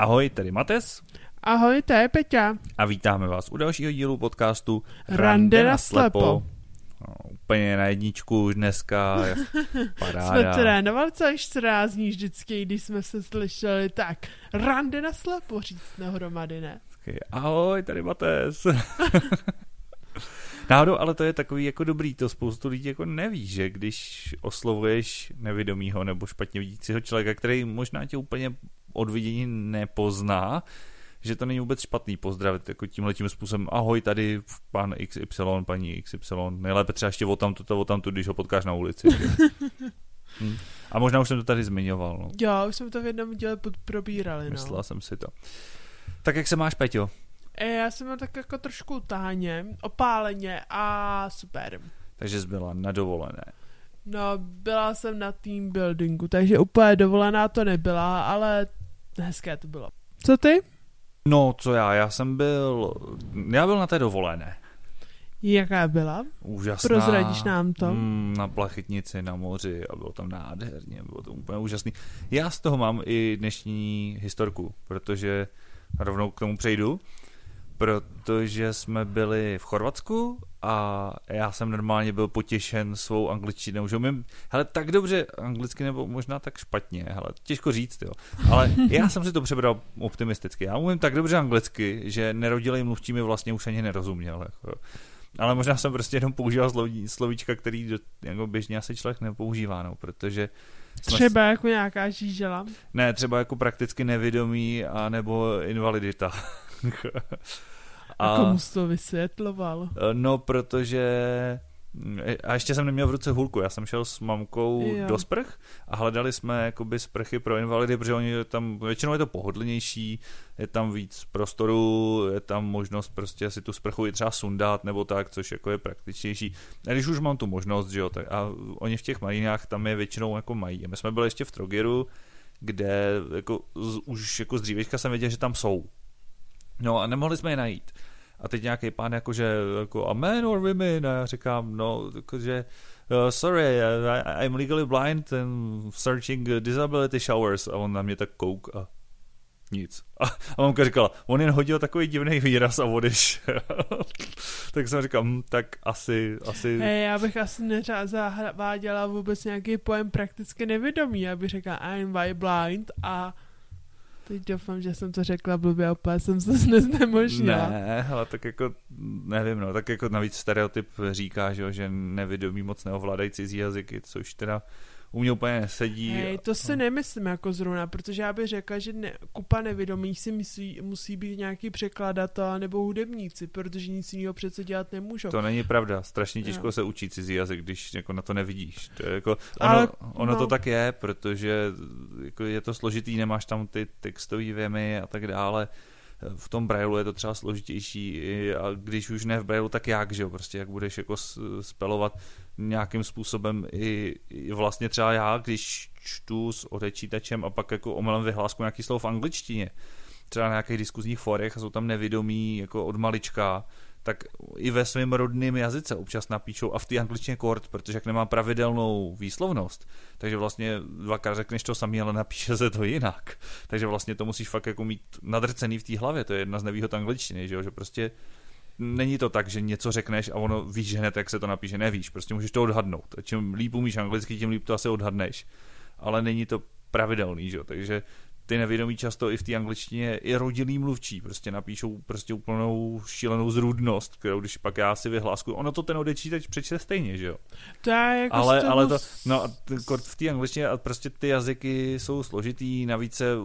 Ahoj, tady Mates. Ahoj, to je Peťa. A vítáme vás u dalšího dílu podcastu Rande na slepo. No, úplně na jedničku už dneska, paráda. Jsme trénovali celý 14 dní vždycky, když jsme se slyšeli, tak rande na slepo říct nahromady, ne? Ahoj, tady Mates. Náhodou, ale to je takový jako dobrý, to spoustu lidí jako neví, že když oslovuješ nevědomýho nebo špatně vidícího člověka, který možná tě úplně od vidění nepozná, že to není vůbec špatný pozdravit jako tímhle tím způsobem. Ahoj, tady pan XY, paní XY. Nejlépe třeba ještě o tamto, o tamto, když ho potkáš na ulici. hm. A možná už jsem to tady zmiňoval. No. Jo, už jsme to v jednom díle probírali. No. Myslela jsem si to. Tak jak se máš, Peťo? E, já jsem tak jako trošku utáně, opáleně a super. Takže jsi byla na dovolené. No, byla jsem na team buildingu, takže úplně dovolená to nebyla, ale hezké to bylo. Co ty? No, co já, já jsem byl, já byl na té dovolené. Jaká byla? Úžasná. Prozradíš nám to? Mm, na plachytnici, na moři a bylo tam nádherně, bylo to úplně úžasný. Já z toho mám i dnešní historku, protože rovnou k tomu přejdu protože jsme byli v Chorvatsku a já jsem normálně byl potěšen svou angličtinou, že umím, hele, tak dobře anglicky nebo možná tak špatně, hele, těžko říct, jo. Ale já jsem si to přebral optimisticky. Já umím tak dobře anglicky, že nerodilej mluvčí mi vlastně už ani nerozuměl, jako. Ale možná jsem prostě jenom používal sloví, slovíčka, který do, jako běžně asi člověk nepoužívá, no, protože třeba jako nějaká žížela? Ne, třeba jako prakticky nevědomí a nebo invalidita. A, a komu jsi to vysvětloval? Eh, no, protože a ještě jsem neměl v ruce hůlku, já jsem šel s mamkou jo. do sprch a hledali jsme jakoby sprchy pro invalidy, protože oni tam, většinou je to pohodlnější, je tam víc prostoru, je tam možnost prostě si tu sprchu i třeba sundat nebo tak, což jako je praktičnější. A když už mám tu možnost, že jo, tak a oni v těch marinách tam je většinou jako mají. A my jsme byli ještě v Trogiru, kde jako, už jako z dřívěčka jsem věděl, že tam jsou. No a nemohli jsme je najít. A teď nějaký pán jakože jako a men or women a já říkám, no, jakože uh, sorry, I, I'm legally blind and searching disability showers a on na mě tak kouk a nic. A, a mamka říkala, on jen hodil takový divný výraz a odešel. tak jsem říkal, hm, tak asi, asi... Hey, já bych asi nezaváděla vůbec nějaký pojem prakticky nevědomý, já bych řekla I'm blind a Teď doufám, že jsem to řekla blbě a opět jsem se neznemožnila. Ne, ale tak jako, nevím, no, tak jako navíc stereotyp říká, že, že nevědomí moc neovládají cizí jazyky, což teda u mě úplně nesedí. Hej, to si nemyslím jako zrovna, protože já bych řekla, že ne, kupa nevědomých si myslí, musí být nějaký překladatel nebo hudebníci, protože nic jiného přece dělat nemůžou. To není pravda, strašně těžko no. se učí cizí jazyk, když jako na to nevidíš. To je jako, ono, Ale, ono no. to tak je, protože jako je to složitý, nemáš tam ty textové věmy a tak dále v tom brailu je to třeba složitější a když už ne v brailu, tak jak, že jo, prostě jak budeš jako spelovat nějakým způsobem i, vlastně třeba já, když čtu s odečítačem a pak jako omylem vyhlásku nějaký slovo v angličtině, třeba na nějakých diskuzních forech a jsou tam nevědomí jako od malička, tak i ve svém rodném jazyce občas napíšou a v té angličtině kort, protože jak nemá pravidelnou výslovnost, takže vlastně dvakrát řekneš to samý, ale napíše se to jinak. Takže vlastně to musíš fakt jako mít nadrcený v té hlavě, to je jedna z nevýhod angličtiny, že, jo? že prostě není to tak, že něco řekneš a ono víš hned, jak se to napíše, nevíš, prostě můžeš to odhadnout. A čím líp umíš anglicky, tím líp to asi odhadneš. Ale není to pravidelný, že jo? takže ty nevědomí často i v té angličtině i rodilý mluvčí prostě napíšou prostě úplnou šílenou zrůdnost, kterou když pak já si vyhlásku, ono to ten odečítač přečte stejně, že jo? To je jako ale, ale to, no v té angličtině a prostě ty jazyky jsou složitý, navíc se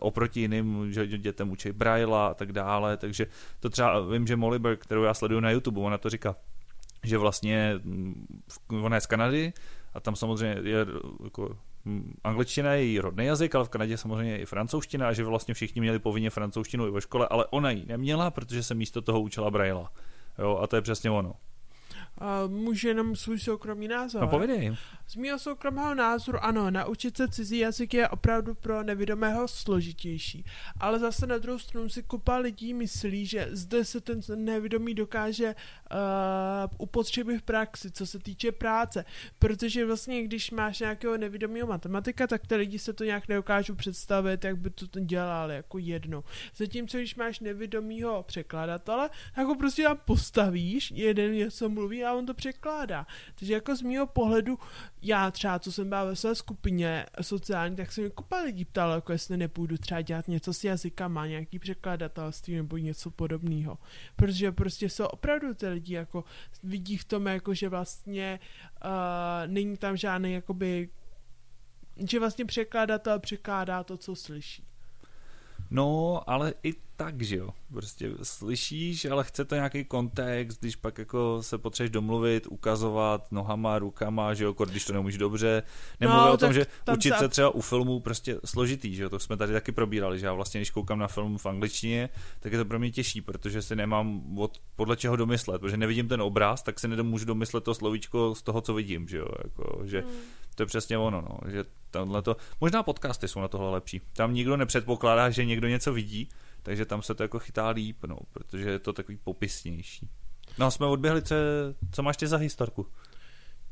oproti jiným, že dětem učí Braille a tak dále, takže to třeba vím, že Molly Berg, kterou já sleduju na YouTube, ona to říká, že vlastně ona je z Kanady a tam samozřejmě je jako angličtina je její rodný jazyk, ale v Kanadě samozřejmě i francouzština a že vlastně všichni měli povinně francouzštinu i ve škole, ale ona ji neměla, protože se místo toho učila Braille. Jo, a to je přesně ono. Uh, můžu jenom svůj soukromý názor. No povědej. Z mého soukromého názoru ano, naučit se cizí jazyk je opravdu pro nevidomého složitější. Ale zase na druhou stranu si kupa lidí myslí, že zde se ten nevidomý dokáže uh, upotřebit v praxi, co se týče práce. Protože vlastně, když máš nějakého nevidomého matematika, tak ty lidi se to nějak nedokážou představit, jak by to dělali jako jedno. Zatímco, když máš nevidomého překladatele, tak ho prostě tam postavíš, jeden něco mluví a on to překládá. Takže jako z mého pohledu já třeba, co jsem byla ve své skupině sociální, tak se mi kupa lidí ptalo, jako jestli nepůjdu třeba dělat něco s jazykama, nějaký překladatelství nebo něco podobného. Protože prostě jsou opravdu ty lidi jako vidí v tom, jako že vlastně uh, není tam žádný jakoby že vlastně překladatel překládá to, co slyší. No, ale i tak, že jo. Prostě slyšíš, ale chce to nějaký kontext, když pak jako se potřebuješ domluvit, ukazovat nohama, rukama, že jo, když to nemůžeš dobře. Nemluvím no, o tom, že učit se... se třeba u filmu prostě složitý, že jo, to jsme tady taky probírali, že já vlastně, když koukám na film v angličtině, tak je to pro mě těžší, protože si nemám od, podle čeho domyslet, protože nevidím ten obraz, tak si nemůžu domyslet to slovíčko z toho, co vidím, že jo, jako, že hmm. to je přesně ono, no, že to, možná podcasty jsou na tohle lepší. Tam nikdo nepředpokládá, že někdo něco vidí, takže tam se to jako chytá líp, no, protože je to takový popisnější. No jsme odběhli, co, co máš ty za historku?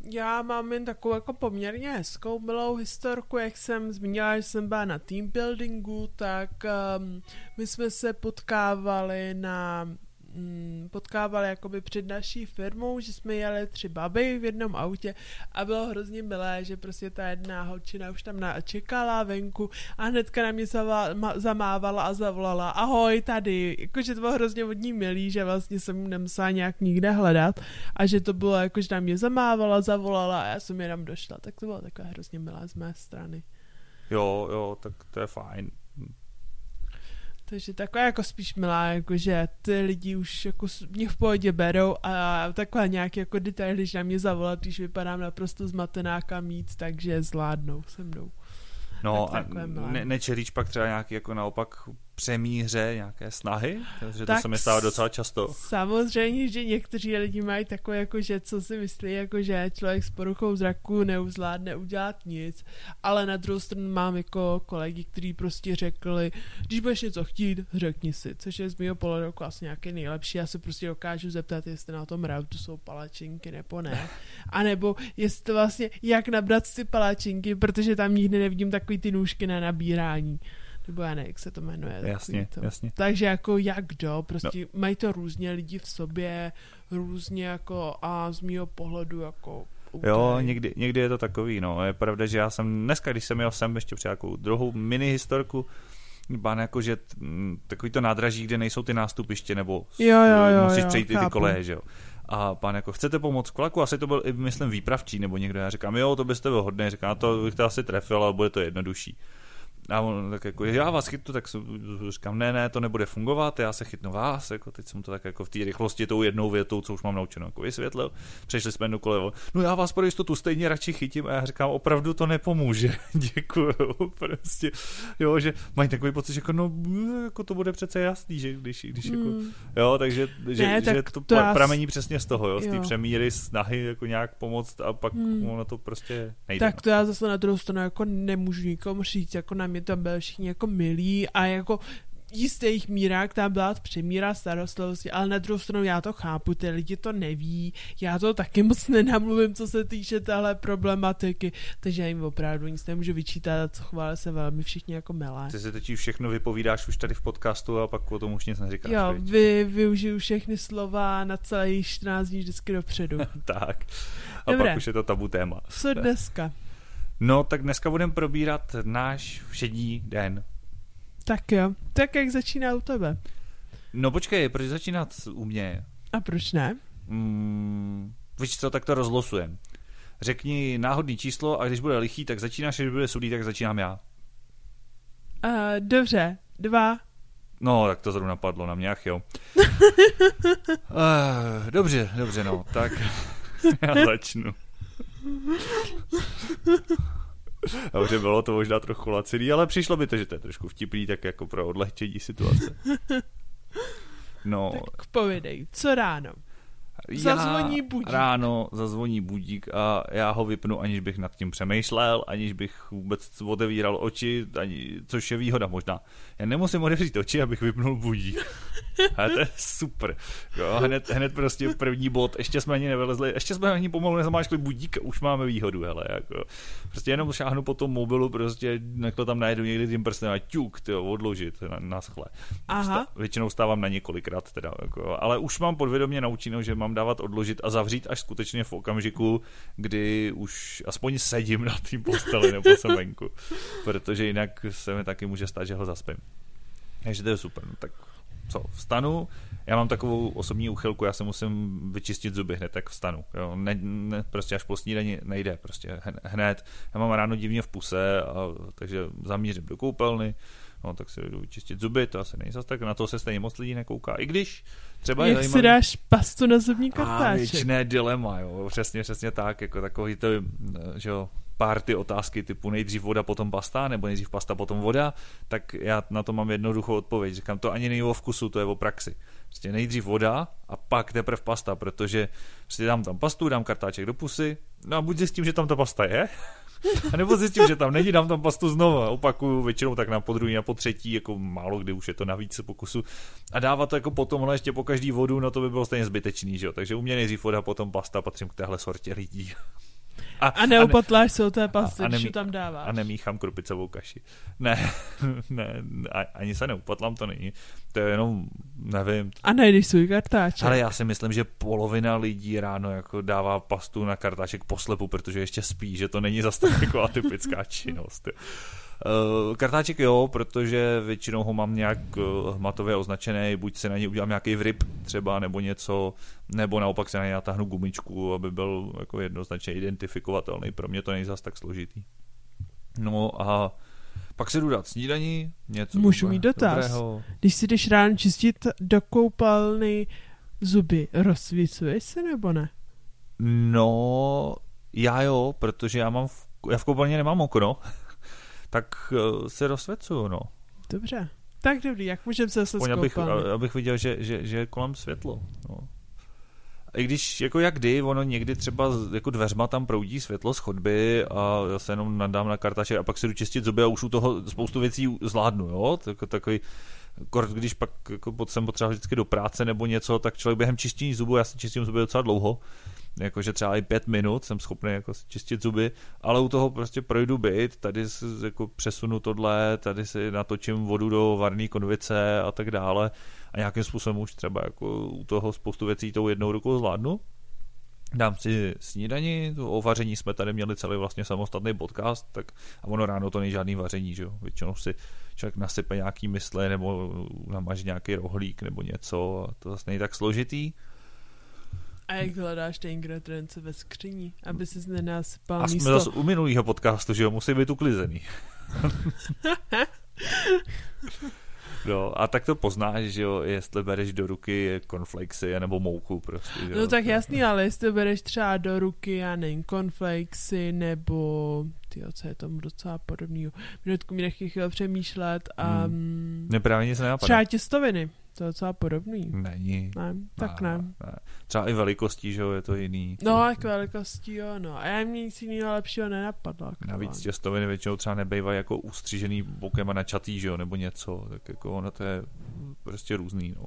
Já mám jen takovou jako poměrně hezkou milou historku, jak jsem zmínila, že jsem byla na team buildingu, tak um, my jsme se potkávali na mm, potkávali jakoby před naší firmou, že jsme jeli tři baby v jednom autě a bylo hrozně milé, že prostě ta jedna holčina už tam čekala venku a hnedka na mě zamávala a zavolala ahoj tady, jakože to bylo hrozně vodní milý, že vlastně jsem nemusela nějak nikde hledat a že to bylo jako, že na mě zamávala, zavolala a já jsem jenom došla, tak to bylo takové hrozně milé z mé strany. Jo, jo, tak to je fajn. Takže taková jako spíš milá, jako že ty lidi už jako mě v pohodě berou a taková nějaký jako detail, když na mě zavolat, když vypadám naprosto zmatená kam jít, takže zvládnou se mnou. No a ne, nečelíš pak třeba nějaký jako naopak přemíře nějaké snahy? Takže to se mi stává docela často. Samozřejmě, že někteří lidi mají takové, jako, že co si myslí, jako, že člověk s poruchou zraku neuzládne udělat nic, ale na druhou stranu mám jako kolegy, kteří prostě řekli, když budeš něco chtít, řekni si, což je z mého pohledu jako asi nějaký nejlepší. Já se prostě dokážu zeptat, jestli na tom rautu jsou palačinky nebo ne. A nebo jestli vlastně, jak nabrat si palačinky, protože tam nikdy nevidím takový ty nůžky na nabírání nebo já nevím, jak se to jmenuje. Jasně, to. jasně. Takže jako jak kdo, prostě no. mají to různě lidi v sobě, různě jako a z mýho pohledu jako Okay. Jo, někdy, někdy je to takový, no. Je pravda, že já jsem dneska, když jsem jel sem ještě při nějakou druhou mini historku, bán jako, že takový to nádraží, kde nejsou ty nástupiště, nebo jo, jo, jo, musíš jo, přejít i ty koleje, že jo. A pán jako, chcete pomoct kolaku? Asi to byl i, myslím, výpravčí nebo někdo. Já říkám, jo, to byste byl hodný. Říkám, to bych to asi trefil, ale bude to jednodušší. A on tak jako, já vás chytnu, tak říkám, ne, ne, to nebude fungovat, já se chytnu vás, jako teď jsem to tak jako v té rychlosti tou jednou větou, co už mám naučeno, jako vysvětlil, přešli jsme jednu kolevo, no já vás pro jistotu stejně radši chytím a já říkám, opravdu to nepomůže, děkuju, prostě, jo, že mají takový pocit, že jako, no, jako to bude přece jasný, že když, když jako, mm. jo, takže, že, ne, že to, to pramení přesně z toho, jo, z té přemíry snahy jako nějak pomoct a pak mm. ono to prostě nejde. Tak no. to já zase na druhou stranu jako nemůžu nikomu říct, jako na mě tam byli všichni jako milí a jako jistých mírách tam byla přemíra starostlivosti, ale na druhou stranu já to chápu, ty lidi to neví, já to taky moc nenamluvím, co se týče téhle problematiky, takže já jim opravdu nic nemůžu vyčítat a co chvále se velmi všichni jako milé. Ty si teď všechno vypovídáš už tady v podcastu a pak o tom už nic neříkáš. Jo, vy, využiju všechny slova na celý 14 dní vždycky dopředu. tak. A Dobré. pak už je to tabu téma. Co dneska? No, tak dneska budeme probírat náš všední den. Tak jo. Tak jak začíná u tebe? No počkej, proč začínat u mě? A proč ne? Mm, víš co, tak to rozlosujem. Řekni náhodný číslo a když bude lichý, tak začínáš, když bude sudý, tak začínám já. Uh, dobře, dva. No, tak to zrovna padlo na mě, ach jo. uh, dobře, dobře, no, tak já začnu. Dobře, bylo to možná trochu laciný, ale přišlo mi to, že to je trošku vtipný, tak jako pro odlehčení situace. No. Tak povědej, co ráno? Zazvoní budík. ráno zazvoní budík a já ho vypnu, aniž bych nad tím přemýšlel, aniž bych vůbec otevíral oči, ani, což je výhoda možná. Já nemusím otevřít oči, abych vypnul budík. A to je super. Jo, hned, hned prostě první bod, ještě jsme ani nevylezli, ještě jsme ani pomalu nezamáčkli budík, už máme výhodu, hele, jako. Prostě jenom šáhnu po tom mobilu, prostě nekle tam najedu někdy tím prstem a ťuk, tyjo, odložit na, na schle. Aha. většinou stávám na několikrát teda, jako, ale už mám podvědomě naučeno, že mám dávat odložit a zavřít až skutečně v okamžiku, kdy už aspoň sedím na té posteli nebo jsem venku. Protože jinak se mi taky může stát, že ho zaspím. Takže to je super. No, tak co, vstanu, já mám takovou osobní uchylku, já se musím vyčistit zuby hned, tak vstanu. Jo. Ne, ne, prostě až po snídani nejde, prostě hned. Já mám ráno divně v puse, a, takže zamířím do koupelny, no tak si jdu vyčistit zuby, to asi není zase tak, na to se stejně moc lidí nekouká. I když třeba Jak si dáš pastu na zubní kartáček? věčné dilema, jo, přesně, přesně tak, jako takový to, že jo, ty otázky typu nejdřív voda, potom pasta, nebo nejdřív pasta, potom voda, tak já na to mám jednoduchou odpověď. Říkám, to ani není o vkusu, to je o praxi. Prostě nejdřív voda a pak teprve pasta, protože prostě dám tam pastu, dám kartáček do pusy, no a buď zjistím, že tam ta pasta je, a nebo zjistím, že tam není, dám tam pastu znovu. Opakuju většinou tak na podruhý, a po třetí, jako málo kdy už je to na více pokusu. A dávat to jako potom, ale ještě po každý vodu, no to by bylo stejně zbytečný, že jo. Takže u mě nejdřív voda, potom pasta, patřím k téhle sortě lidí. A, a neopatláš se o té pasty, když tam dáváš. A nemíchám krupicovou kaši. Ne, ne, ani se neupatlám, to není. To je jenom, nevím. A nejdeš svůj kartáček. Ale já si myslím, že polovina lidí ráno jako dává pastu na kartáček poslepu, protože ještě spí, že to není zase tak jako atypická činnost. Uh, kartáček jo, protože většinou ho mám nějak uh, hmatově označený, buď se na něj udělám nějaký vrip třeba, nebo něco, nebo naopak se na něj natáhnu gumičku, aby byl jako jednoznačně identifikovatelný. Pro mě to není zas tak složitý. No a pak si jdu dát snídaní, něco Můžu mít dotaz. Dobrého. Když si jdeš ráno čistit do koupelny zuby, rozsvícuješ se nebo ne? No, já jo, protože já mám v, já v koupelně nemám okno, tak uh, se rozsvěcuju, no. Dobře. Tak dobrý, jak můžeme se zase abych, abych viděl, že, že, že je kolem světlo. No. I když jako jak kdy, ono někdy třeba jako dveřma tam proudí světlo z chodby a já se jenom nadám na kartače a pak si jdu čistit zuby a už u toho spoustu věcí zvládnu, jo? Tak, takový kort, když pak jako jsem potřeboval vždycky do práce nebo něco, tak člověk během čištění zubů, já si čistím zuby docela dlouho, jakože třeba i pět minut jsem schopný jako čistit zuby, ale u toho prostě projdu byt, tady si jako přesunu tohle, tady si natočím vodu do varné konvice a tak dále a nějakým způsobem už třeba jako u toho spoustu věcí tou jednou rukou zvládnu. Dám si snídani, o vaření jsme tady měli celý vlastně samostatný podcast, tak a ono ráno to není žádný vaření, že jo. Většinou si člověk nasype nějaký mysle nebo namaže nějaký rohlík nebo něco a to zase není tak složitý. A jak hledáš ty ingredience ve skříni, aby si nenasypal A jsme zase u minulého podcastu, že jo, musí být uklizený. No, a tak to poznáš, že jo, jestli bereš do ruky cornflakesy nebo mouku prostě. Že jo? No tak jasný, ale jestli bereš třeba do ruky, já nevím, cornflakesy nebo tyjo, co je tomu docela podobného. Minutku mi nechci chvíli přemýšlet a... Hmm. Mm, Neprávě nic nenapadá. Třeba těstoviny. To je docela podobný. Není. Ne, tak ne. ne. Třeba i velikostí, že jo, je to jiný. No, jak velikostí, jo, no. A já mě nic jiného lepšího nenapadlo. Navíc těstoviny většinou třeba nebejvají jako ustřižený bokem a načatý, že jo, nebo něco. Tak jako ono to je prostě různý, no.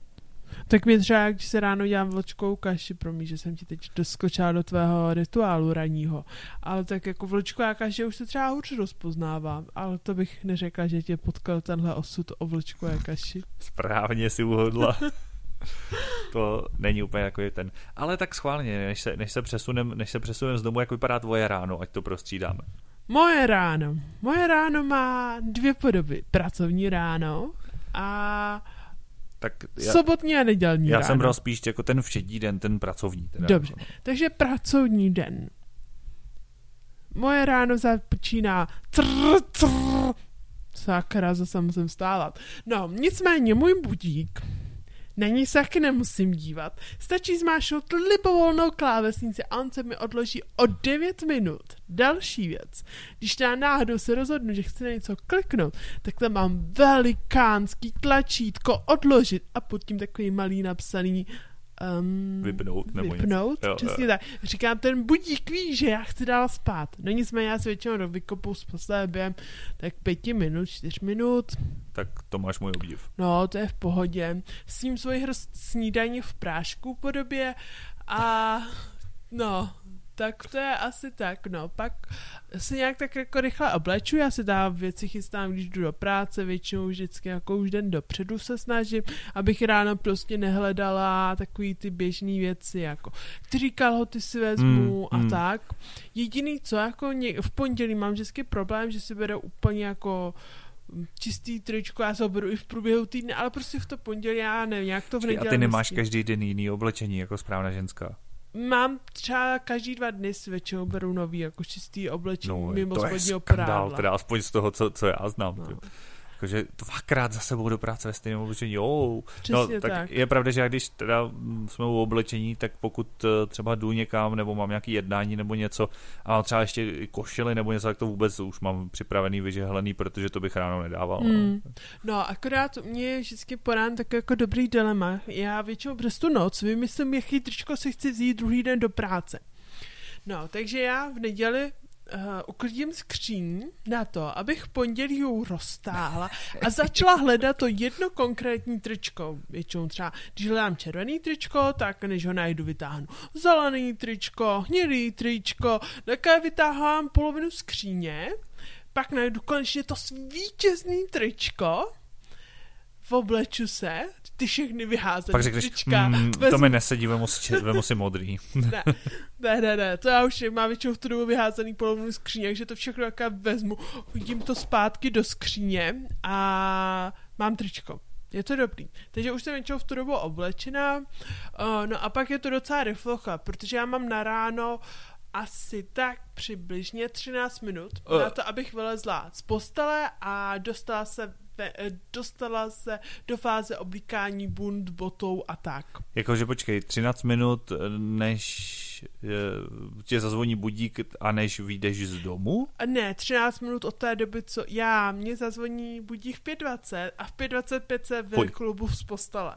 Tak mi třeba, když se ráno dělám vločkou kaši, promiň, že jsem ti teď doskočila do tvého rituálu raního, ale tak jako vločková kaše už se třeba hůř rozpoznává, ale to bych neřekla, že tě potkal tenhle osud o vločkové kaši. Správně si uhodla. to není úplně jako je ten. Ale tak schválně, než se, než se přesunem, než se přesunem z domu, jak vypadá tvoje ráno, ať to prostřídáme. Moje ráno. Moje ráno má dvě podoby. Pracovní ráno a tak já, Sobotní a nedělní Já ráno. jsem bral spíš jako ten všední den, ten pracovní. Teda Dobře, no. takže pracovní den. Moje ráno začíná trr, trr. Sakra, zase musím stávat. No, nicméně můj budík na ní se taky nemusím dívat. Stačí zmášnout libovolnou klávesnici a on se mi odloží o 9 minut. Další věc. Když na náhodou se rozhodnu, že chci na něco kliknout, tak tam mám velikánský tlačítko odložit a pod tím takový malý napsaný um, vypnout. Nebo vypnout, něco. přesně jo. tak. Říkám, ten budík ví, že já chci dál spát. No nicméně já se většinou vykopu z postele během tak pěti minut, čtyř minut. Tak to máš můj obdiv. No, to je v pohodě. S tím svoji hrst snídaní v prášku podobě a no, tak to je asi tak, no. Pak se nějak tak jako rychle obleču, já si dám věci chystám, když jdu do práce, většinou vždycky jako už den dopředu se snažím, abych ráno prostě nehledala takový ty běžné věci, jako který kalhoty si vezmu mm, a mm. tak. Jediný co, jako v pondělí mám vždycky problém, že si beru úplně jako čistý tričko, já se ho beru i v průběhu týdne, ale prostě v to pondělí já nevím, jak to v neděli. A ty nemáš každý den jiný oblečení jako správná ženská? Mám třeba každý dva dny s většinou beru nový, jako čistý oblečení no, mimo spodního prádla. teda aspoň z toho, co, co já znám. No. Jakože dvakrát za sebou do práce ve stejném oblečení, jo. No, tak, tak, je pravda, že když teda jsme u oblečení, tak pokud eh, třeba jdu někam, nebo mám nějaký jednání nebo něco, a mám třeba ještě košily nebo něco, tak to vůbec už mám připravený, vyžehlený, protože to bych ráno nedával. Mm. No, akorát mě vždycky porán tak jako dobrý dilema. Já většinou přes tu noc vymyslím, jaký tričko si chci vzít druhý den do práce. No, takže já v neděli uh, uklidím skříň na to, abych v pondělí ji roztáhla a začala hledat to jedno konkrétní tričko. Většinou třeba, když hledám červený tričko, tak než ho najdu, vytáhnu zelený tričko, hnědý tričko, také vytáhám polovinu skříně, pak najdu konečně to vítězný tričko, obleču se, ty všechny vyházené Pak řekneš, trička. Mm, vezmu... to mi nesedí, vemu si, vemu si modrý. ne, ne, ne, ne, to já už mám většinou v tu dobu vyházený polovnou skříně, takže to všechno jaká vezmu, hodím to zpátky do skříně a mám tričko. Je to dobrý. Takže už jsem většinou v tu dobu oblečená. Uh, no a pak je to docela rychlocha, protože já mám na ráno asi tak přibližně 13 minut uh. na to, abych vylezla z postele a dostala se dostala se do fáze oblíkání bund, botou a tak. Jakože počkej, 13 minut, eh, než eh, tě zazvoní budík a než vyjdeš z domu? Ne, 13 minut od té doby, co já, mě zazvoní budík v 5.20 a v 5.25 se v klubu z postele.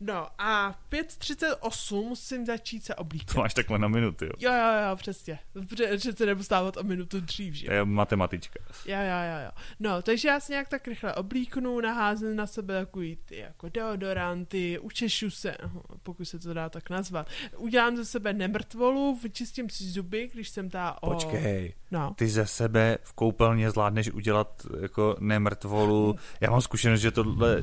No a v 5.38 musím začít se oblíkat. To máš takhle na minuty, jo? Jo, jo, jo, přesně. Protože se nebudu stávat o minutu dřív, že To je matematička. Jo, jo, jo, jo. No, takže já se nějak tak rychle oblíknu, naházím na sebe takový ty jako deodoranty, učešu se, pokud se to dá tak nazvat. Udělám ze sebe nemrtvolu, vyčistím si zuby, když jsem ta o... Počkej, no. ty ze sebe v koupelně zvládneš udělat jako nemrtvolu. Já mám zkušenost, že tohle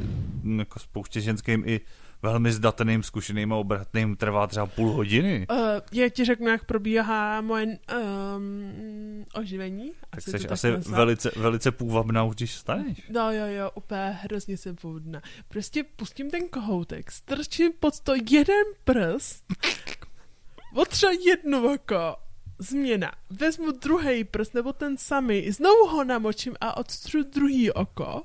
jako spoustě ženským i velmi zdatným, zkušeným a obratným trvá třeba půl hodiny. Uh, já ti řeknu, jak probíhá moje um, oživení. Tak jsi tak asi velice, velice půvabná už, když staneš. No jo, jo, úplně hrozně jsem původná. Prostě pustím ten kohoutek, strčím pod to jeden prst, otřeba jedno oko změna. Vezmu druhý prst nebo ten samý, znovu ho namočím a odstřu druhý oko,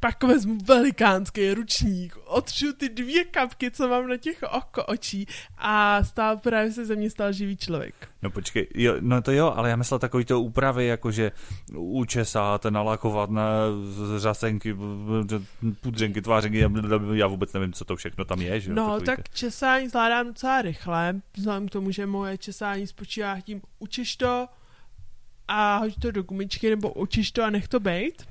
pak vezmu velikánský ručník, odstřu ty dvě kapky, co mám na těch oko očí a stál právě se ze mě stal živý člověk. No počkej, jo, no to jo, ale já myslel takový to úpravy, jakože učesat, nalakovat na řasenky, pudřenky, tvářenky, já vůbec nevím, co to všechno tam je. Že? No tak to. česání zvládám docela rychle, vzhledem k tomu, že moje česání spočívá tím učeš to a hoď to do gumičky, nebo učíš to a nech to bejt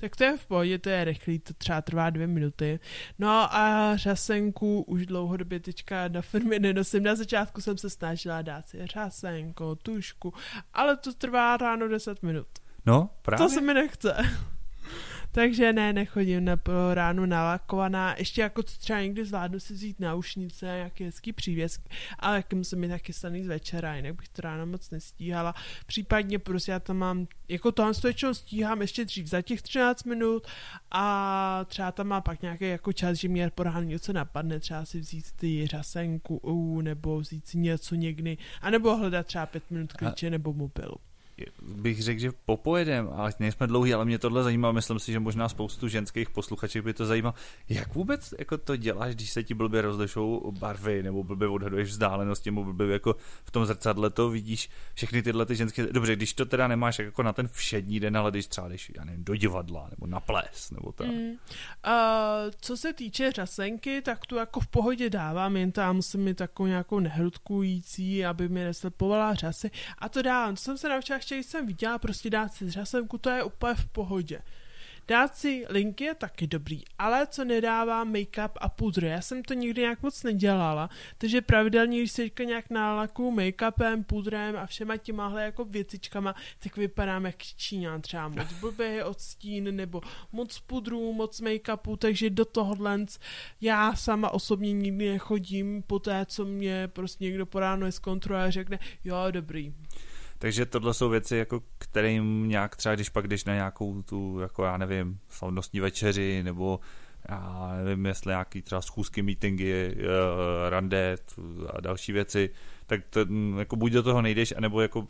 tak to je v pohodě, to je rychlý, to třeba trvá dvě minuty. No a řasenku už dlouhodobě teďka na firmě nenosím. Na začátku jsem se snažila dát si řasenko, tušku, ale to trvá ráno 10 minut. No, právě. To se mi nechce. Takže ne, nechodím na ránu nalakovaná. Ještě jako třeba někdy zvládnu si vzít náušnice, nějaký hezký přívěsk, ale jak musím mít taky staný z večera, jinak bych to ráno moc nestíhala. Případně prostě já tam mám, jako tohle většinou stíhám ještě dřív za těch 13 minut a třeba tam má pak nějaký jako čas, že mě po ránu něco napadne, třeba si vzít ty řasenku nebo vzít si něco někdy, anebo hledat třeba pět minut klíče nebo mobilu. Bych řekl, že popojedem, ale nejsme dlouhý, ale mě tohle zajímá, myslím si, že možná spoustu ženských posluchačů by to zajímalo. Jak vůbec jako to děláš, když se ti blbě rozlišou barvy, nebo blbě odhaduješ vzdálenost, nebo blbě jako v tom zrcadle to vidíš všechny tyhle ty ženské, dobře, když to teda nemáš jako na ten všední den, ale když třeba jdeš, já nevím, do divadla, nebo na ples, nebo tak. Mm. Uh, co se týče řasenky, tak tu jako v pohodě dávám, jen tam musím mít takovou nějakou nehrudkující, aby mi neslepovala řasy a to dávám. To jsem se naučila ještě, jsem viděla, prostě dát si řasenku, to je úplně v pohodě. Dát si linky je taky dobrý, ale co nedává make-up a pudr. Já jsem to nikdy nějak moc nedělala, takže pravidelně, když se teďka nějak nálaku make-upem, pudrem a všema těmahle jako věcičkama, tak vypadám jak Číňan, třeba moc blbý odstín, nebo moc pudrů, moc make-upu, takže do tohohle já sama osobně nikdy nechodím po té, co mě prostě někdo po ráno zkontroluje a řekne, jo, dobrý, takže tohle jsou věci, jako kterým nějak třeba, když pak jdeš na nějakou tu, jako já nevím, slavnostní večeři, nebo já nevím, jestli nějaký třeba schůzky, meetingy, uh, rande a další věci, tak to, jako buď do toho nejdeš, anebo jako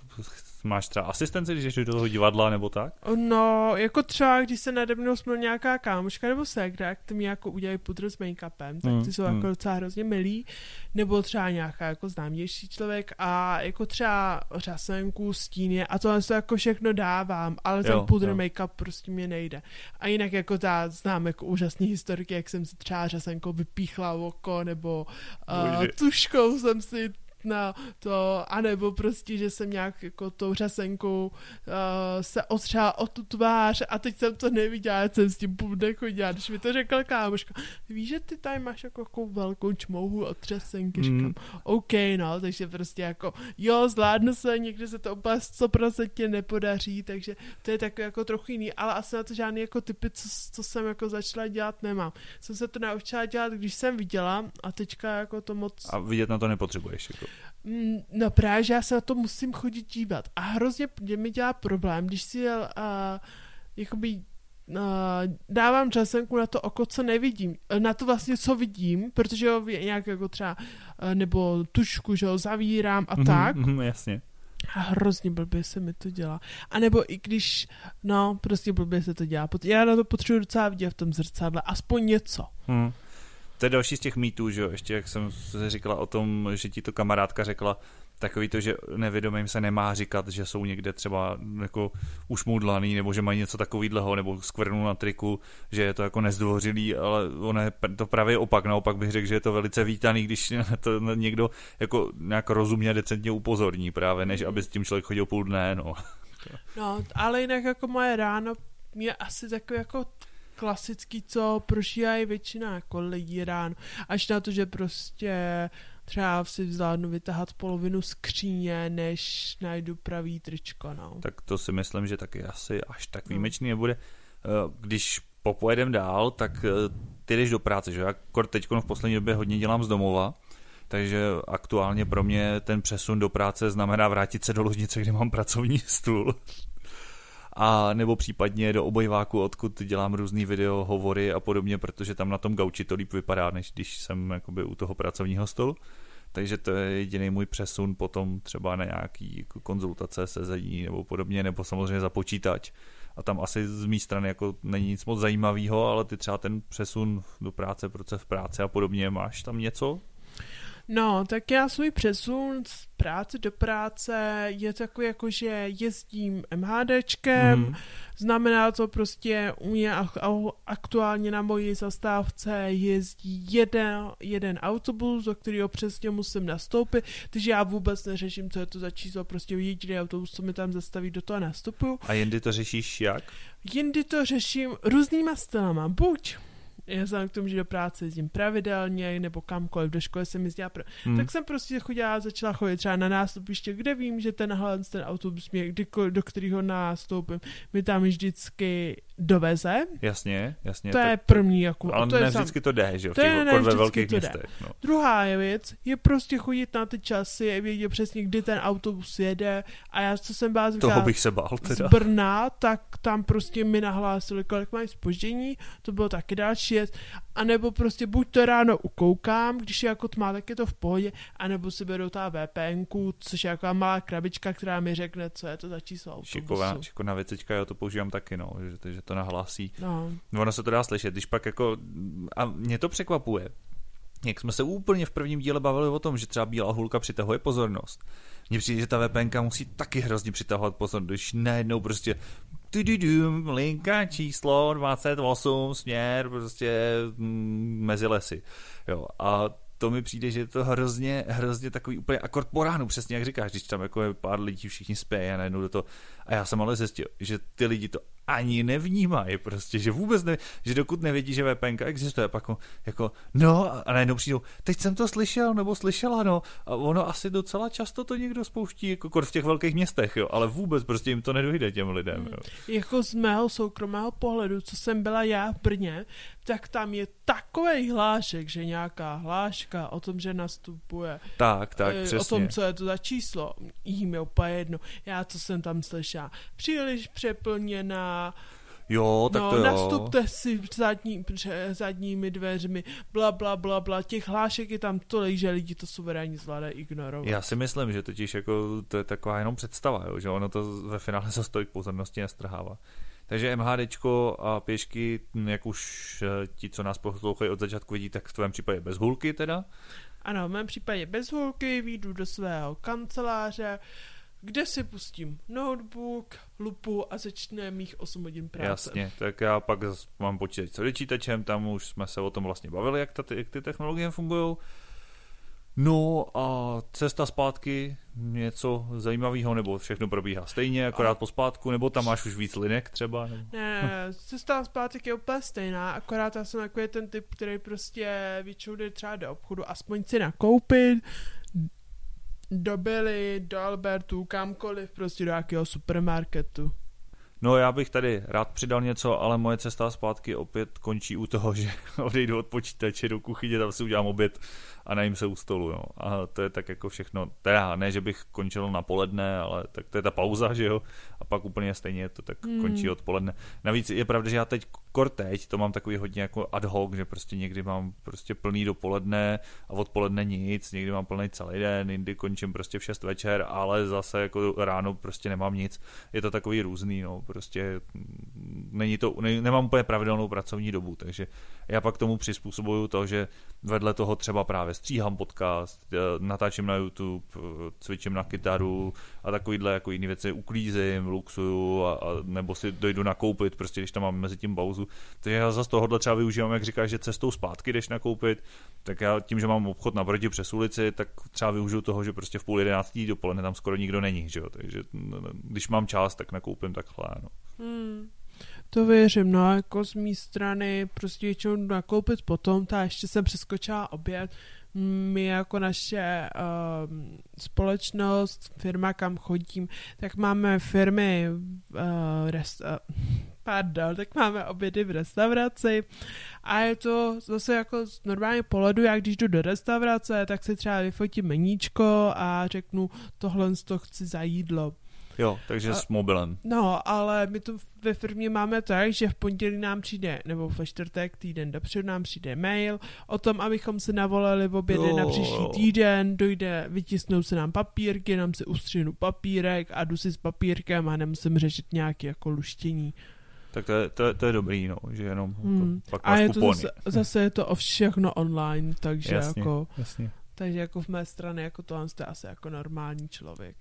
máš třeba asistenci, když jdeš do toho divadla nebo tak? No, jako třeba, když se nade mnou smil nějaká kámoška nebo sekra, tak mi jako udělají pudr s make-upem, tak ty mm, jsou mm. jako docela hrozně milí, nebo třeba nějaká jako známější člověk a jako třeba řasenku, stíny a tohle to jako všechno dávám, ale ten pudr make-up prostě mě nejde. A jinak jako ta znám jako úžasný historky, jak jsem si třeba řasenkou vypíchla oko, nebo uh, tuškou jsem si na to, anebo prostě, že jsem nějak jako tou řasenkou uh, se otřela o tu tvář a teď jsem to neviděla, jsem s tím půl nechodila, když mi to řekla kámoška, víš, že ty tady máš jako, jako velkou čmouhu od řasenky, mm. říkám, OK, no, takže prostě jako, jo, zvládnu se, někdy se to úplně 100% nepodaří, takže to je takový jako trochu jiný, ale asi na to žádný jako typy, co, co jsem jako začala dělat, nemám. Jsem se to naučila dělat, když jsem viděla a teďka jako to moc... A vidět na to nepotřebuješ, jako. Mm, no právě, že já se na to musím chodit dívat. A hrozně mě mi dělá problém, když si uh, jakoby uh, dávám časenku na to oko, co nevidím. Na to vlastně, co vidím, protože jo, nějak jako třeba, nebo tušku, že jo, zavírám a mm-hmm, tak. Mm, jasně. A hrozně blbě se mi to dělá. A nebo i když, no, prostě blbě se to dělá. Já na to potřebuji docela vidět v tom zrcadle, aspoň něco. Hmm to je další z těch mýtů, že jo, ještě jak jsem se říkala o tom, že ti to kamarádka řekla, takový to, že nevědomým se nemá říkat, že jsou někde třeba jako ušmoudlaný, nebo že mají něco takového, nebo skvrnu na triku, že je to jako nezdvořilý, ale ono je to právě opak, naopak bych řekl, že je to velice vítaný, když to někdo jako nějak rozumně decentně upozorní právě, než aby s tím člověk chodil půl dne, no. No, ale jinak jako moje ráno mě asi takový jako klasický, co prožívají většina jako lidí ráno. Až na to, že prostě třeba si zvládnu vytahat polovinu skříně, než najdu pravý tričko, no. Tak to si myslím, že taky asi až tak no. výjimečný nebude. Eh, když popojedem dál, tak eh, ty jdeš do práce, že? Já teď v poslední době hodně dělám z domova, takže aktuálně pro mě ten přesun do práce znamená vrátit se do ložnice, kde mám pracovní stůl a nebo případně do obojváku, odkud dělám různý video, hovory a podobně, protože tam na tom gauči to líp vypadá, než když jsem jakoby u toho pracovního stolu. Takže to je jediný můj přesun potom třeba na nějaký jako konzultace, sezení nebo podobně, nebo samozřejmě za počítač. A tam asi z mé strany jako není nic moc zajímavého, ale ty třeba ten přesun do práce, proces v práci a podobně, máš tam něco? No, tak já svůj přesun z práce do práce je takový jako, že jezdím MHDčkem, mm. znamená to prostě u mě aktuálně na mojí zastávce jezdí jeden, jeden autobus, do kterého přesně musím nastoupit, takže já vůbec neřeším, co je to za číslo, prostě jediný autobus, co mi tam zastaví, do toho nastupuju. A jindy to řešíš jak? Jindy to řeším různýma stylama. Buď já jsem k tomu, že do práce jezdím pravidelně, nebo kamkoliv, do školy jsem jezdila, pra... hmm. tak jsem prostě chodila, začala chodit třeba na nástupiště, kde vím, že ten ten autobus mě, kdy, do kterého nástupím, mi tam vždycky doveze. Jasně, jasně. To tak, je první jako... Ale to ne je vždycky to jde, že jo, v těch, ne, ve velkých městech. No. Druhá je věc, je prostě chodit na ty časy, vědět přesně, kdy ten autobus jede a já, co jsem byla Toho bych se bál teda. z Brna, tak tam prostě mi nahlásili, kolik mají spoždění, to bylo taky další věc. anebo prostě buď to ráno ukoukám, když je jako tma, tak je to v pohodě, anebo si beru ta VPNku, což je jako malá krabička, která mi řekne, co je to za číslo autobusu. Šiková, šikovná věcička, já to používám taky, no, že, že to nahlásí. No. Ono se to dá slyšet, když pak jako, a mě to překvapuje, jak jsme se úplně v prvním díle bavili o tom, že třeba bílá hulka přitahuje pozornost. Mně přijde, že ta VPN musí taky hrozně přitahovat pozornost, když najednou prostě tududum, linka číslo 28, směr prostě mm, mezi lesy. Jo, a to mi přijde, že je to hrozně, hrozně takový úplně akord po ránu, přesně jak říkáš, když tam jako je pár lidí, všichni spějí a najednou do toho. A já jsem ale zjistil, že ty lidi to ani nevnímají prostě, že vůbec ne, že dokud nevědí, že VPN existuje, pak jako, no a najednou přijdou, teď jsem to slyšel nebo slyšela, no a ono asi docela často to někdo spouští, jako v těch velkých městech, jo, ale vůbec prostě jim to nedojde těm lidem, jo. Jako z mého soukromého pohledu, co jsem byla já v Brně, tak tam je takový hlášek, že nějaká hláška o tom, že nastupuje. Tak, tak, e, přesně. O tom, co je to za číslo. Jím je úplně jedno. Já, co jsem tam slyšela. Příliš přeplněná, Jo, tak no, to jo. nastupte si zadní, zadními dveřmi, bla, bla, bla, bla. Těch hlášek je tam tolik, že lidi to suverénně zvládají ignorovat. Já si myslím, že totiž jako to je taková jenom představa, jo, že ono to ve finále za stolik pozornosti nestrhává. Takže MHDčko a pěšky, jak už eh, ti, co nás poslouchají od začátku vidí, tak v tvém případě bez hulky teda? Ano, v mém případě bez hulky, výjdu do svého kanceláře, kde si pustím notebook, lupu a začne mých 8 hodin práce. Jasně, tak já pak mám počítač s vyčítačem, tam už jsme se o tom vlastně bavili, jak, ta, jak ty technologie fungují. No a cesta zpátky, něco zajímavého, nebo všechno probíhá stejně, akorát a... po zpátku, nebo tam máš už víc linek třeba? Nebo... Ne, cesta zpátky je úplně stejná, akorát já jsem takový ten typ, který prostě většinou jde třeba do obchodu, aspoň si nakoupit, do Billy, do Albertu, kamkoliv, prostě do jakého supermarketu. No já bych tady rád přidal něco, ale moje cesta zpátky opět končí u toho, že odejdu od počítače do kuchyně, tam si udělám oběd a najím se u stolu, jo. A to je tak jako všechno, teda ne, že bych končil na poledne, ale tak to je ta pauza, že jo, a pak úplně stejně to tak mm. končí odpoledne. Navíc je pravda, že já teď, kor teď, to mám takový hodně jako ad hoc, že prostě někdy mám prostě plný dopoledne a odpoledne nic, někdy mám plný celý den, jindy končím prostě v 6 večer, ale zase jako ráno prostě nemám nic. Je to takový různý, no, prostě není to, ne, nemám úplně pravidelnou pracovní dobu, takže já pak tomu přizpůsobuju to, že vedle toho třeba právě stříhám podcast, eh, natáčím na YouTube, eh, cvičím na kytaru a takovýhle jako jiné věci, uklízím, luxuju a, a, nebo si dojdu nakoupit, prostě když tam mám mezi tím pauzu. Takže já zase tohohle třeba využívám, jak říkáš, že cestou zpátky jdeš nakoupit, tak já tím, že mám obchod naproti přes ulici, tak třeba využiju toho, že prostě v půl jedenáctý dopoledne tam skoro nikdo není, že jo? takže když mám čas, tak nakoupím takhle. No. Hmm. To věřím, no jako z mé strany prostě většinou nakoupit potom, ta ještě jsem přeskočila oběd, my jako naše uh, společnost, firma, kam chodím, tak máme firmy, uh, rest, uh, pardon, tak máme obědy v restauraci a je to zase jako z normálně pohledu, jak když jdu do restaurace, tak si třeba vyfotím meníčko a řeknu, tohle toho chci za jídlo. Jo, takže a, s mobilem. No, ale my to ve firmě máme tak, že v pondělí nám přijde, nebo ve čtvrtek týden dopředu nám přijde mail o tom, abychom se navolali v obědy jo. na příští týden, dojde, vytisnou se nám papírky, nám se ustřihnu papírek a jdu si s papírkem a nemusím řešit nějaké jako luštění. Tak to je, to, je, to je dobrý, no, že jenom hmm. pak A je to zase, zase je to o všechno online, takže jasně, jako... Jasně. Takže jako v mé straně jako to je asi jako normální člověk.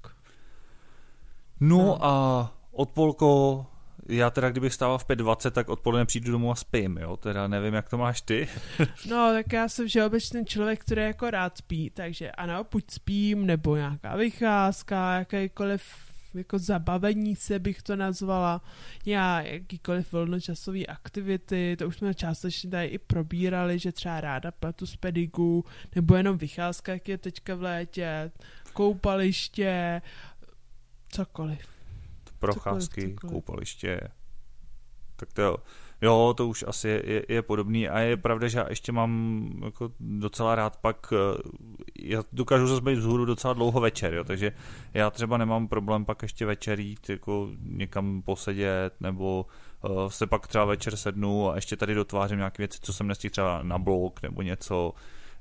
No, no. a odpolko, já teda kdybych stával v 5.20, tak odpoledne přijdu domů a spím, jo, teda nevím, jak to máš ty. no, tak já jsem všeobecný člověk, který jako rád spí, takže ano, buď spím, nebo nějaká vycházka, jakýkoliv jako zabavení se bych to nazvala, já jakýkoliv volnočasové aktivity, to už jsme částečně tady i probírali, že třeba ráda platu z pedigu, nebo jenom vycházka, jak je teďka v létě, koupaliště, Cokoliv. Procházky, cokoliv, cokoliv. koupaliště. tak to jo. Jo, to už asi je, je, je podobný a je pravda, že já ještě mám jako docela rád pak, eh, já dokážu zase být vzhůru docela dlouho večer, jo, takže já třeba nemám problém pak ještě večer jít jako někam posedět nebo uh, se pak třeba večer sednu a ještě tady dotvářím nějaké věci, co jsem nestihl třeba na blog nebo něco,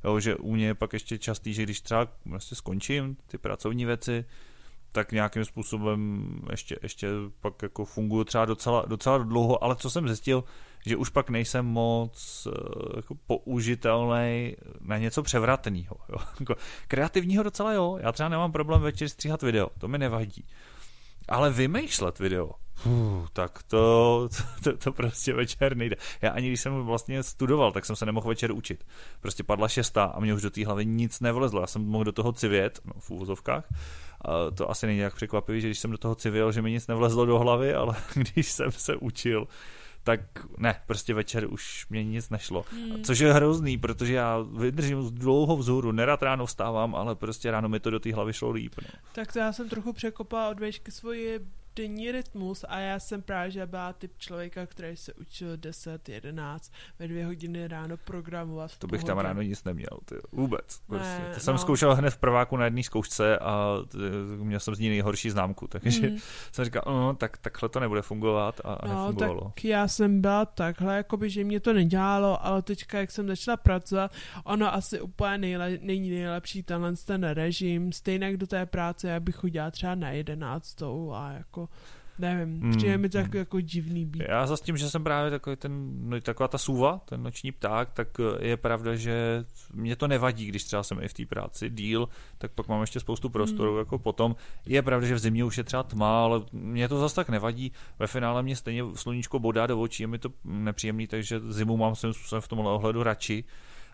jo, že u mě je pak ještě častý, že když třeba vlastně skončím ty pracovní věci, tak nějakým způsobem ještě, ještě pak jako funguju třeba docela, docela dlouho, ale co jsem zjistil, že už pak nejsem moc eh, jako použitelný na něco převratného. Jako kreativního docela jo, já třeba nemám problém večer stříhat video, to mi nevadí. Ale vymýšlet video, Uf, tak to, to, to prostě večer nejde. Já ani když jsem vlastně studoval, tak jsem se nemohl večer učit. Prostě padla šestá a mě už do té hlavy nic nevlezlo. Já jsem mohl do toho civět, no, v úvozovkách, to asi není nějak překvapivý, že když jsem do toho civil, že mi nic nevlezlo do hlavy, ale když jsem se učil, tak ne, prostě večer už mě nic nešlo. Hmm. Což je hrozný, protože já vydržím dlouho vzhůru, nerad ráno vstávám, ale prostě ráno mi to do té hlavy šlo líp. No. Tak to já jsem trochu překopala od vešky svoji denní rytmus a já jsem právě že byla typ člověka, který se učil 10, 11, ve dvě hodiny ráno programovat. To bych tam ráno nic neměl, ty, vůbec. Prostě. Ne, to jsem no. zkoušel hned v prváku na jedné zkoušce a měl jsem z ní nejhorší známku, takže mm. jsem říkal, no, tak takhle to nebude fungovat a, a no, nefungovalo. Tak já jsem byla takhle, jakoby, že mě to nedělalo, ale teďka, jak jsem začala pracovat, ono asi úplně nejle, není nejlepší tenhle ten režim, stejně do té práce, já bych chodila třeba na jedenáctou a jako nevím, hmm. přijde mi to jako, jako divný být. Já za tím, že jsem právě takový ten, no, taková ta suva, ten noční pták, tak eh, je pravda, že mě to nevadí, když třeba jsem i v té práci díl, tak pak mám ještě spoustu prostoru hmm. jako potom. Je pravda, že v zimě už je třeba tma, ale mě to zase tak nevadí. Ve finále mě stejně sluníčko bodá do očí, je mi to nepříjemný, takže zimu mám svým způsobem v tomhle ohledu radši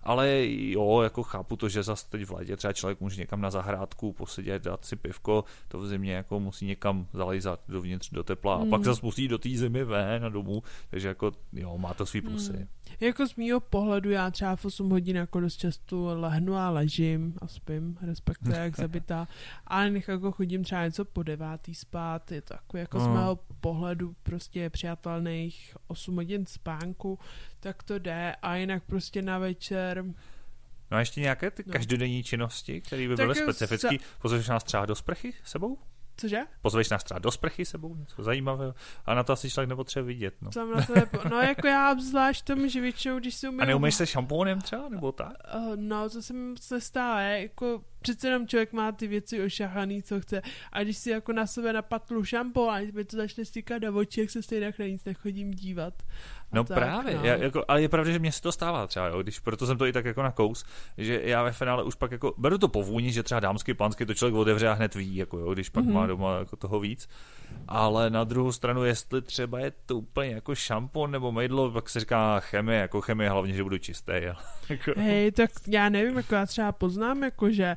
ale jo, jako chápu to, že zase teď v létě třeba člověk může někam na zahrádku posedět, dát si pivko, to v zimě jako musí někam zalejzat dovnitř do tepla mm. a pak hmm. zase musí do té zimy ven a domů, takže jako jo, má to svý plusy. Mm. Jako z mýho pohledu já třeba v 8 hodin jako dost často lehnu a ležím a spím, respektive jak zabitá, ale nech jako chodím třeba něco po devátý spát, je to jako, jako mm. z mého pohledu prostě přijatelných 8 hodin spánku, tak to jde a jinak prostě na večer No a ještě nějaké ty no. každodenní činnosti, které by byly specifické? Za... Pozveš nás třeba do sprchy sebou? Cože? Pozveš nás třeba do sprchy sebou, něco zajímavého. A na to asi člověk nepotřebuje vidět. No. Na to nepo... no jako já zvlášť tomu, že většinou, když si umím... A neumíš se šampónem třeba, nebo tak? Uh, no, to se mi se stále, jako přece jenom člověk má ty věci ošahaný, co chce. A když si jako na sebe napatlu šampon a mi to začne stýkat do očí, jak se stejně na nic nechodím dívat. No tak, právě, no. Já, jako, ale je pravda, že mě se to stává třeba, jo, když proto jsem to i tak jako na kous, že já ve finále už pak jako, beru to po vůni, že třeba dámský, panský, to člověk otevře a hned ví, jako jo, když pak mm-hmm. má doma jako toho víc, ale na druhou stranu, jestli třeba je to úplně jako šampon nebo mejdlo, pak se říká chemie, jako chemie hlavně, že budu čistý. Jako... Hej, tak já nevím, jako já třeba poznám, jako že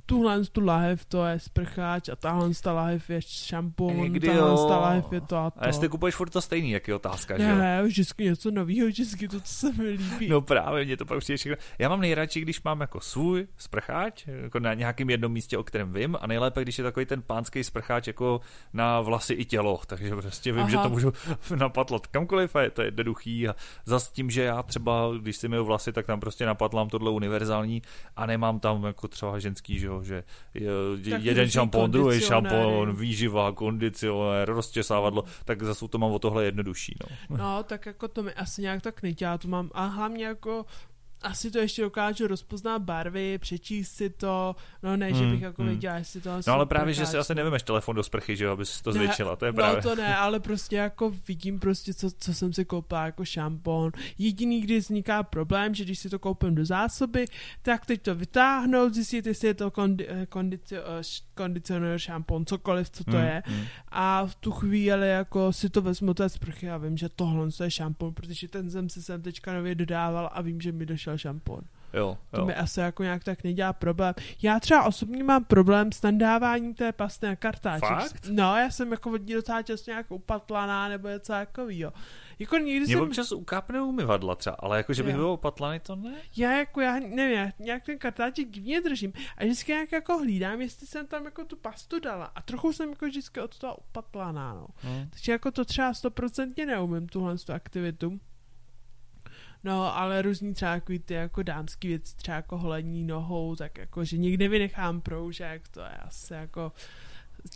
tuhle tu lahev to je sprcháč a tahle ta lahev je šampon, Někdy tahle ta lahev je to a to. A jestli kupuješ furt to stejný, jak je otázka, že Ne, vždycky něco nového, vždycky to, co se mi líbí. No právě, mě to pak přijde všechno. Já mám nejradši, když mám jako svůj sprcháč, jako na nějakém jednom místě, o kterém vím, a nejlépe, když je takový ten pánský sprcháč jako na vlasy i tělo, takže prostě vím, Aha. že to můžu napatlat kamkoliv a je to jednoduchý a zas tím, že já třeba, když si myju vlasy, tak tam prostě napatlám tohle univerzální a nemám tam jako třeba ženský, že, že jeden šampon, druhý šampon, výživa, kondicionér, rozčesávadlo, tak zase to mám o tohle jednodušší. No. no, tak jako to mi asi nějak tak nedělá, to mám a hlavně jako asi to ještě dokážu rozpoznat barvy, přečíst si to, no ne, že bych hmm, jako hmm. věděla, jestli to No ale právě, že si asi nevymeš telefon do sprchy, že jo, abys to zvětšila, to je právě. No to ne, ale prostě jako vidím prostě, co, co jsem si koupila jako šampon. Jediný, kdy vzniká problém, že když si to koupím do zásoby, tak teď to vytáhnout, zjistit, jestli je to kondi, eh, kondicio, eh, kondicionér, šampon, cokoliv, co to hmm, je. Hmm. A v tu chvíli jako si to vezmu té sprchy a vím, že tohle je šampon, protože ten jsem si sem teďka nově dodával a vím, že mi došel šampon. Jo, To jo. mi asi jako nějak tak nedělá problém. Já třeba osobně mám problém s nandáváním té pasty na kartáček. Fakt? No, já jsem jako od ní docela často nějak upatlaná nebo něco takovýho. Jako někdy Mě jsem... občas ukápne umyvadla třeba, ale jako, že bych byl opatlaný, to ne. Já jako, já nevím, já nějak ten kartáček divně držím a vždycky nějak jako hlídám, jestli jsem tam jako tu pastu dala a trochu jsem jako vždycky od toho upatlaná, no. No. Takže jako to třeba stoprocentně neumím, tuhle tu aktivitu. No, ale různý třeba takový ty jako dámský věci, třeba jako holení nohou, tak jako, že nikdy vynechám proužek, to je asi jako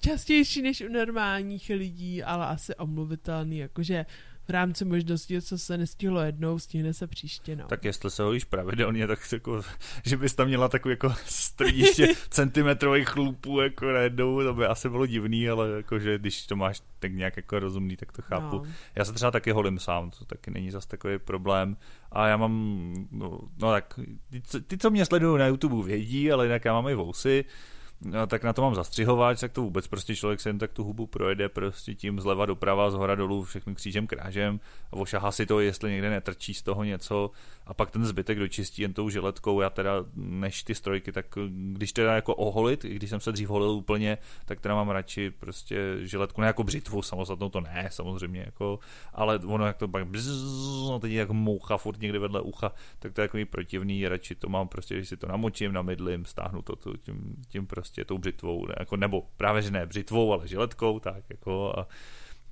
častější než u normálních lidí, ale asi omluvitelný, jakože v rámci možností, co se nestihlo jednou, stihne se příště, no. Tak jestli se holíš pravidelně, tak jako, že bys tam měla takový jako strýště centimetrových chlupů jako najednou, to by asi bylo divný, ale jako, že když to máš tak nějak jako rozumný, tak to chápu. No. Já se třeba taky holím sám, to taky není zas takový problém. A já mám, no, no tak, ty, co- ty, co mě sledují na YouTube, vědí, ale jinak já mám i vousy, no, tak na to mám zastřihovač, tak to vůbec prostě člověk se jen tak tu hubu projede prostě tím zleva doprava, z hora dolů, všechny křížem krážem a ošahá si to, jestli někde netrčí z toho něco a pak ten zbytek dočistí jen tou žiletkou. Já teda, než ty strojky, tak když teda jako oholit, i když jsem se dřív holil úplně, tak teda mám radši prostě žiletku, ne jako břitvu, samostatnou to ne, samozřejmě, jako, ale ono jak to pak bzzz, no teď je jako moucha furt někde vedle ucha, tak to je jako protivný, radši to mám prostě, když si to namočím, namydlím, stáhnu to, to tím, tím prostě tou břitvou, ne, jako, nebo právě že ne břitvou, ale žiletkou, tak jako a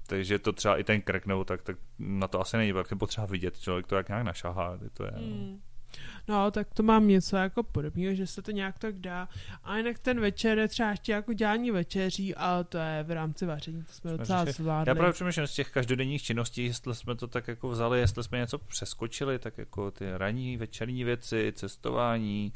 takže to třeba i ten krk nebo tak, tak na to asi není, je potřeba vidět, člověk to jak nějak našahá, to je, no. Mm. No, tak to mám něco jako podobného, že se to nějak tak dá. A jinak ten večer je třeba ještě jako dělání večeří, ale to je v rámci vaření, to jsme, Jsme docela řešili. zvládli. Já právě přemýšlím z těch každodenních činností, jestli jsme to tak jako vzali, jestli jsme něco přeskočili, tak jako ty ranní, večerní věci, cestování,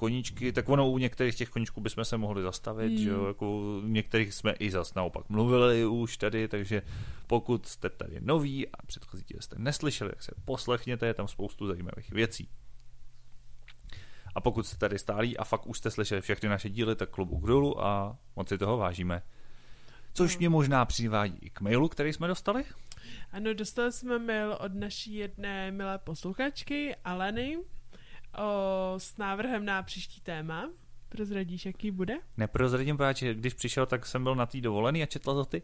koníčky, tak ono u některých těch koníčků bychom se mohli zastavit, Hmm. že jo, jako u některých jsme i zas naopak mluvili už tady, takže pokud jste tady noví a předchozí díl jste neslyšeli, tak se poslechněte, je tam spoustu zajímavých věcí. A pokud jste tady stálí a fakt už jste slyšeli všechny naše díly, tak klobouk dolů a moc si toho vážíme. Což mě možná přivádí i k mailu, který jsme dostali. Ano, dostali jsme mail od naší jedné milé posluchačky, Aleny, o, s návrhem na příští téma. Prozradíš, jaký bude? Neprozradím, protože když přišel, tak jsem byl na té dovolený a četl to ty.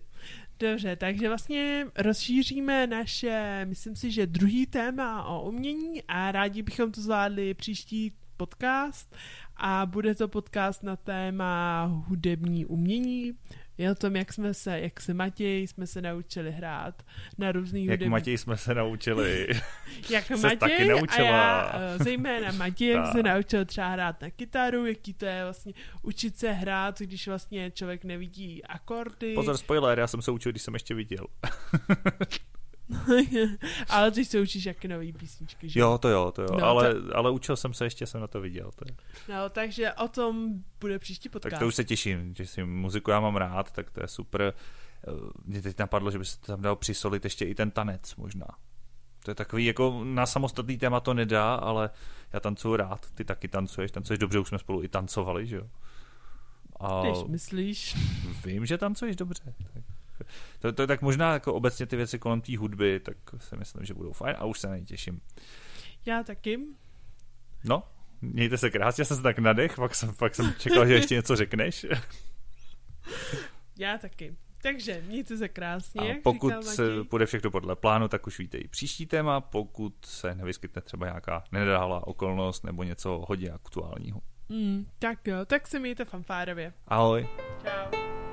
Dobře, takže vlastně rozšíříme naše, myslím si, že druhý téma o umění a rádi bychom to zvládli příští podcast a bude to podcast na téma hudební umění. Je o tom, jak jsme se, jak se Matěj jsme se naučili hrát na různých Jak hudební... Matěj jsme se naučili. jak Matěj taky a naučila. já, eh, zejména Matěj, jak se naučil třeba hrát na kytaru, jaký to je vlastně učit se hrát, když vlastně člověk nevidí akordy. Pozor, spoiler, já jsem se učil, když jsem ještě viděl. Ale ty se učíš jaké nový písničky, že? Jo, to jo, to jo, No, ale, ale učil jsem se, ještě jsem na to viděl. To je. No, takže o tom bude příští podcast. Tak to už se těším, že si muziku já mám rád, tak to je super. Eh, Mě teď napadlo, že by se tam dal přisolit ještě i ten tanec možná. To je takový, jako na samostatný téma to nedá, ale já tancuju rád, ty taky tancuješ, tancuješ dobře, už jsme spolu i tancovali, že jo. A Když myslíš. vím, že tancuješ dobře. Tak, to, to je tak možná jako obecně ty věci kolem té hudby, tak si myslím, že budou fajn a už se na ně těším. Já taky. No, mějte se krásně, já jsem se tak nadech, pak jsem, pak jsem čekal, že ještě něco řekneš. Já taky. Takže mějte se krásně. A pokud se půjde všechno podle plánu, tak už víte i příští téma, pokud se nevyskytne třeba nějaká nedálá okolnost nebo něco hodně aktuálního. Mm, tak jo, tak se mějte fanfárově. Ahoj. Čau.